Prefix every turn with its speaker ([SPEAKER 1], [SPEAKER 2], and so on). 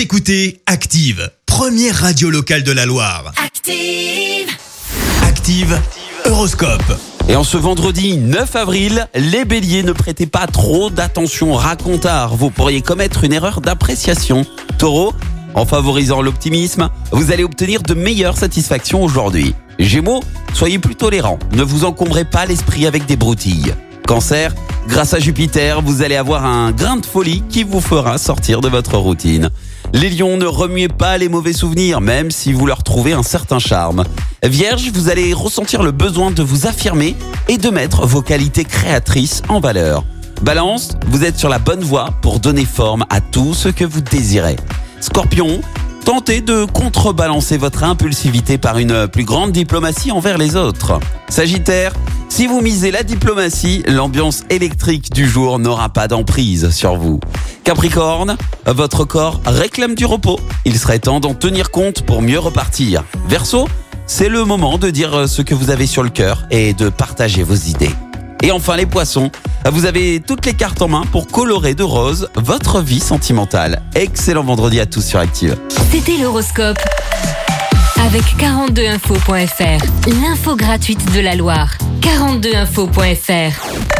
[SPEAKER 1] Vous écoutez Active, première radio locale de la Loire.
[SPEAKER 2] Active.
[SPEAKER 1] Active, Horoscope.
[SPEAKER 3] Et en ce vendredi 9 avril, les béliers ne prêtez pas trop d'attention aux racontars. Vous pourriez commettre une erreur d'appréciation. Taureau, en favorisant l'optimisme, vous allez obtenir de meilleures satisfactions aujourd'hui. Gémeaux, soyez plus tolérants. Ne vous encombrez pas l'esprit avec des broutilles. Cancer, grâce à Jupiter, vous allez avoir un grain de folie qui vous fera sortir de votre routine. Les lions, ne remuez pas les mauvais souvenirs, même si vous leur trouvez un certain charme. Vierge, vous allez ressentir le besoin de vous affirmer et de mettre vos qualités créatrices en valeur. Balance, vous êtes sur la bonne voie pour donner forme à tout ce que vous désirez. Scorpion, tentez de contrebalancer votre impulsivité par une plus grande diplomatie envers les autres. Sagittaire, si vous misez la diplomatie, l'ambiance électrique du jour n'aura pas d'emprise sur vous. Capricorne, votre corps réclame du repos. Il serait temps d'en tenir compte pour mieux repartir. Verseau, c'est le moment de dire ce que vous avez sur le cœur et de partager vos idées. Et enfin les poissons, vous avez toutes les cartes en main pour colorer de rose votre vie sentimentale. Excellent vendredi à tous sur Active.
[SPEAKER 2] C'était l'horoscope. Avec 42info.fr, l'info gratuite de la Loire. 42info.fr.